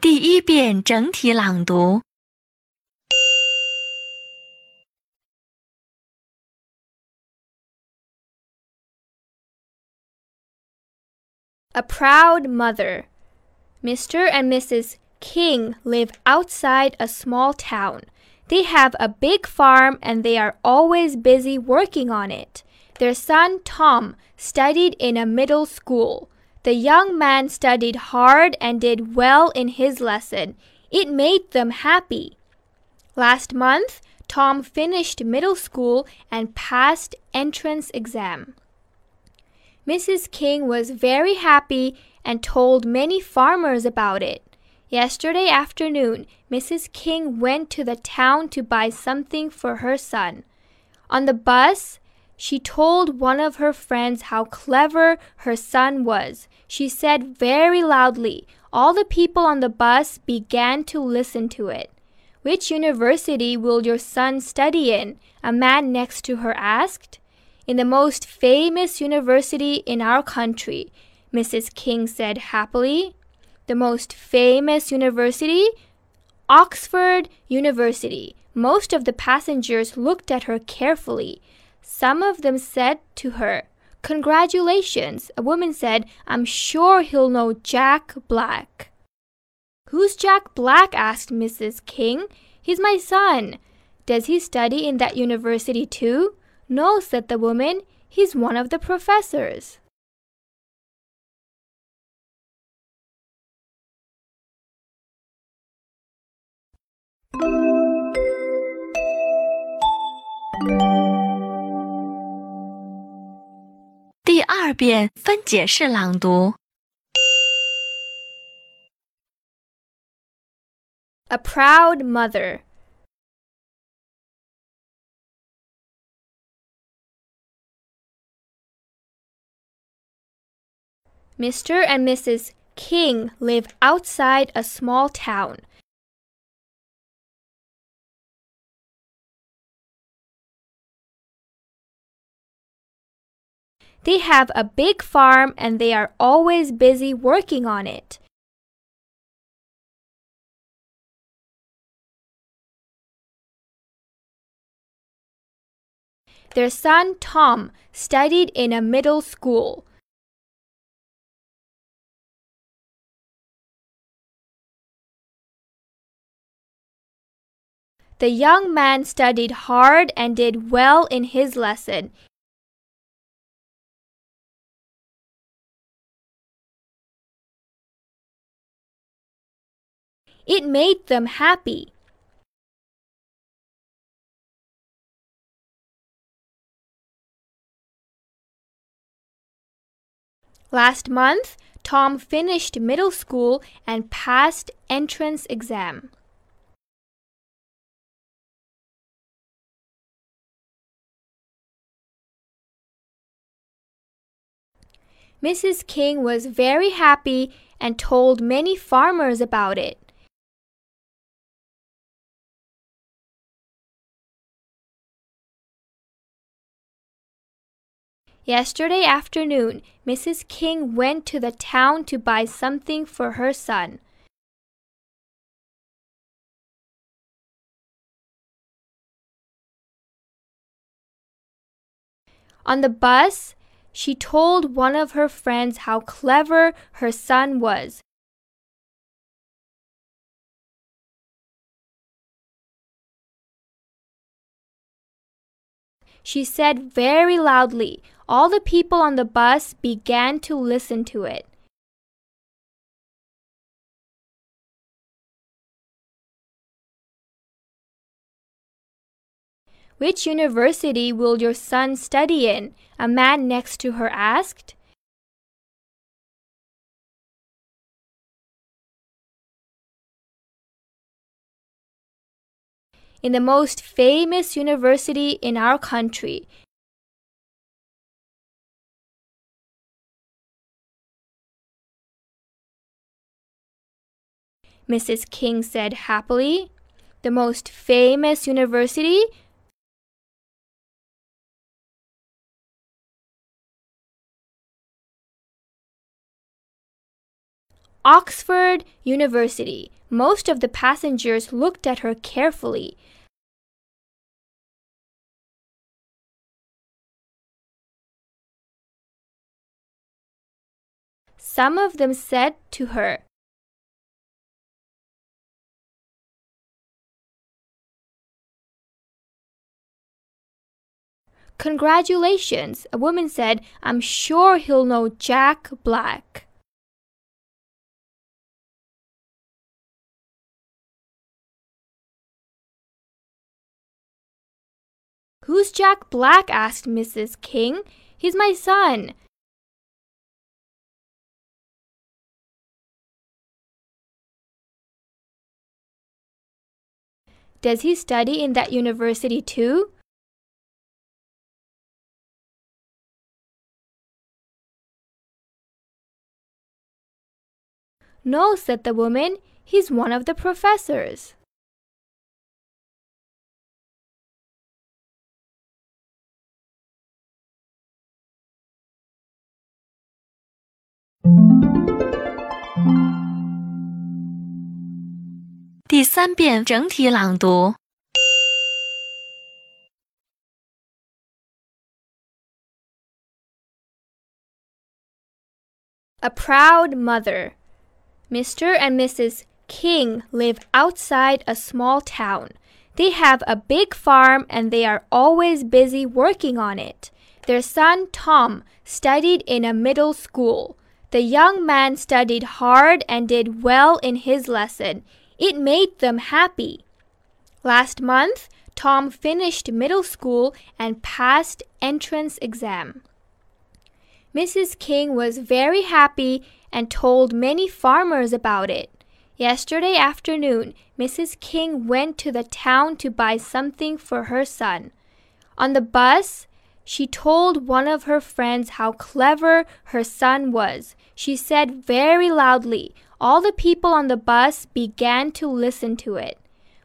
第一遍整体朗读。 A proud mother. Mr. and Mrs. King live outside a small town. They have a big farm and they are always busy working on it. Their son Tom studied in a middle school. The young man studied hard and did well in his lesson. It made them happy. Last month, Tom finished middle school and passed entrance exam. Mrs. King was very happy and told many farmers about it. Yesterday afternoon, Mrs. King went to the town to buy something for her son. On the bus, she told one of her friends how clever her son was. She said very loudly. All the people on the bus began to listen to it. Which university will your son study in? A man next to her asked. In the most famous university in our country, Mrs. King said happily. The most famous university? Oxford University. Most of the passengers looked at her carefully. Some of them said to her, Congratulations. A woman said, I'm sure he'll know Jack Black. Who's Jack Black? asked Mrs. King. He's my son. Does he study in that university too? No, said the woman. He's one of the professors. 二遍分解式朗读。 A proud mother. Mr. and Mrs. King live outside a small town. They have a big farm and they are always busy working on it. Their son Tom studied in a middle school. The young man studied hard and did well in his lesson. It made them happy. Last month, Tom finished middle school and passed entrance exam. Mrs. King was very happy and told many farmers about it. Yesterday afternoon, Mrs. King went to the town to buy something for her son. On the bus, she told one of her friends how clever her son was. She said very loudly. All the people on the bus began to listen to it. Which university will your son study in? A man next to her asked. In the most famous university in our country, Mrs. King said happily. The most famous university? Oxford University. Most of the passengers looked at her carefully. Some of them said to her, Congratulations, a woman said. I'm sure he'll know Jack Black. Who's Jack Black? asked Mrs. King. He's my son. Does he study in that university too? No, said the woman. He's one of the professors. A proud mother. Mr. and Mrs. King live outside a small town. They have a big farm and they are always busy working on it. Their son Tom studied in a middle school. The young man studied hard and did well in his lesson. It made them happy. Last month, Tom finished middle school and passed entrance exam. Mrs. King was very happy and told many farmers about it. Yesterday afternoon, Mrs. King went to the town to buy something for her son. On the bus, she told one of her friends how clever her son was. She said very loudly. All the people on the bus began to listen to it.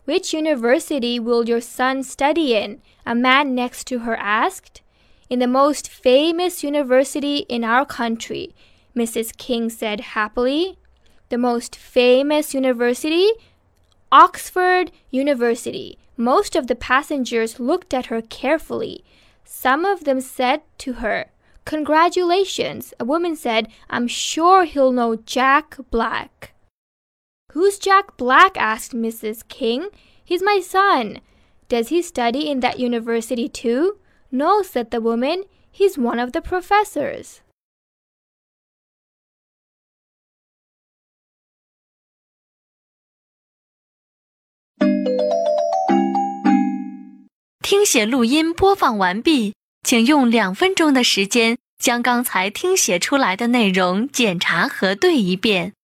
Which university will your son study in? A man next to her asked. In the most famous university in our country. Mrs. King said happily. The most famous university? Oxford University. Most of the passengers looked at her carefully. Some of them said to her, Congratulations. A woman said, I'm sure he'll know Jack Black. Who's Jack Black? asked Mrs. King. He's my son. Does he study in that university too? No, said the woman. He's one of the professors. 听写录音播放完毕， 请用两分钟的时间将刚才听写出来的内容检查核对一遍。